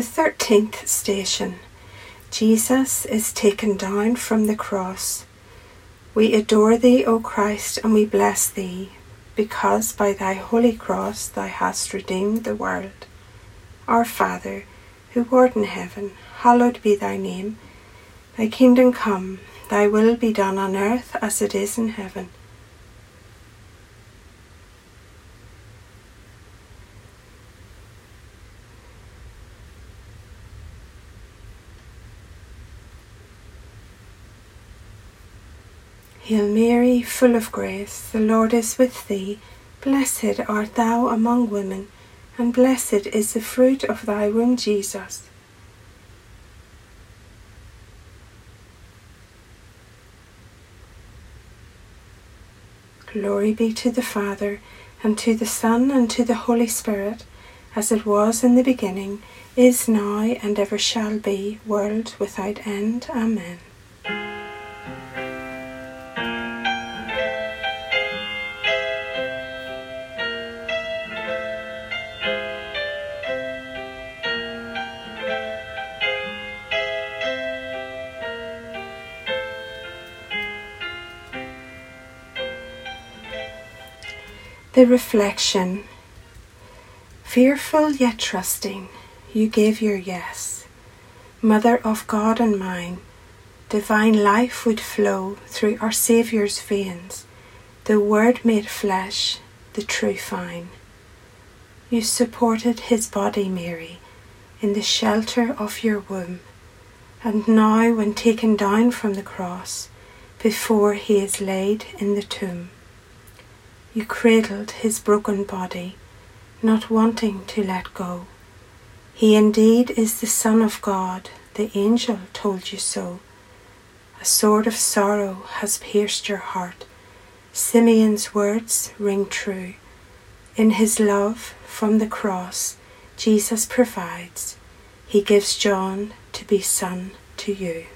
The thirteenth station Jesus is taken down from the cross. We adore thee, O Christ, and we bless thee, because by thy holy cross thou hast redeemed the world. Our Father, who art in heaven, hallowed be thy name. Thy kingdom come, thy will be done on earth as it is in heaven. Hail Mary, full of grace, the Lord is with thee. Blessed art thou among women, and blessed is the fruit of thy womb, Jesus. Glory be to the Father, and to the Son, and to the Holy Spirit, as it was in the beginning, is now, and ever shall be, world without end. Amen. The reflection Fearful yet trusting, you gave your yes. Mother of God and mine, divine life would flow through our Saviour's veins, the Word made flesh, the true vine. You supported his body, Mary, in the shelter of your womb, and now, when taken down from the cross, before he is laid in the tomb, you cradled his broken body, not wanting to let go. He indeed is the Son of God, the angel told you so. A sword of sorrow has pierced your heart. Simeon's words ring true. In his love from the cross, Jesus provides. He gives John to be son to you.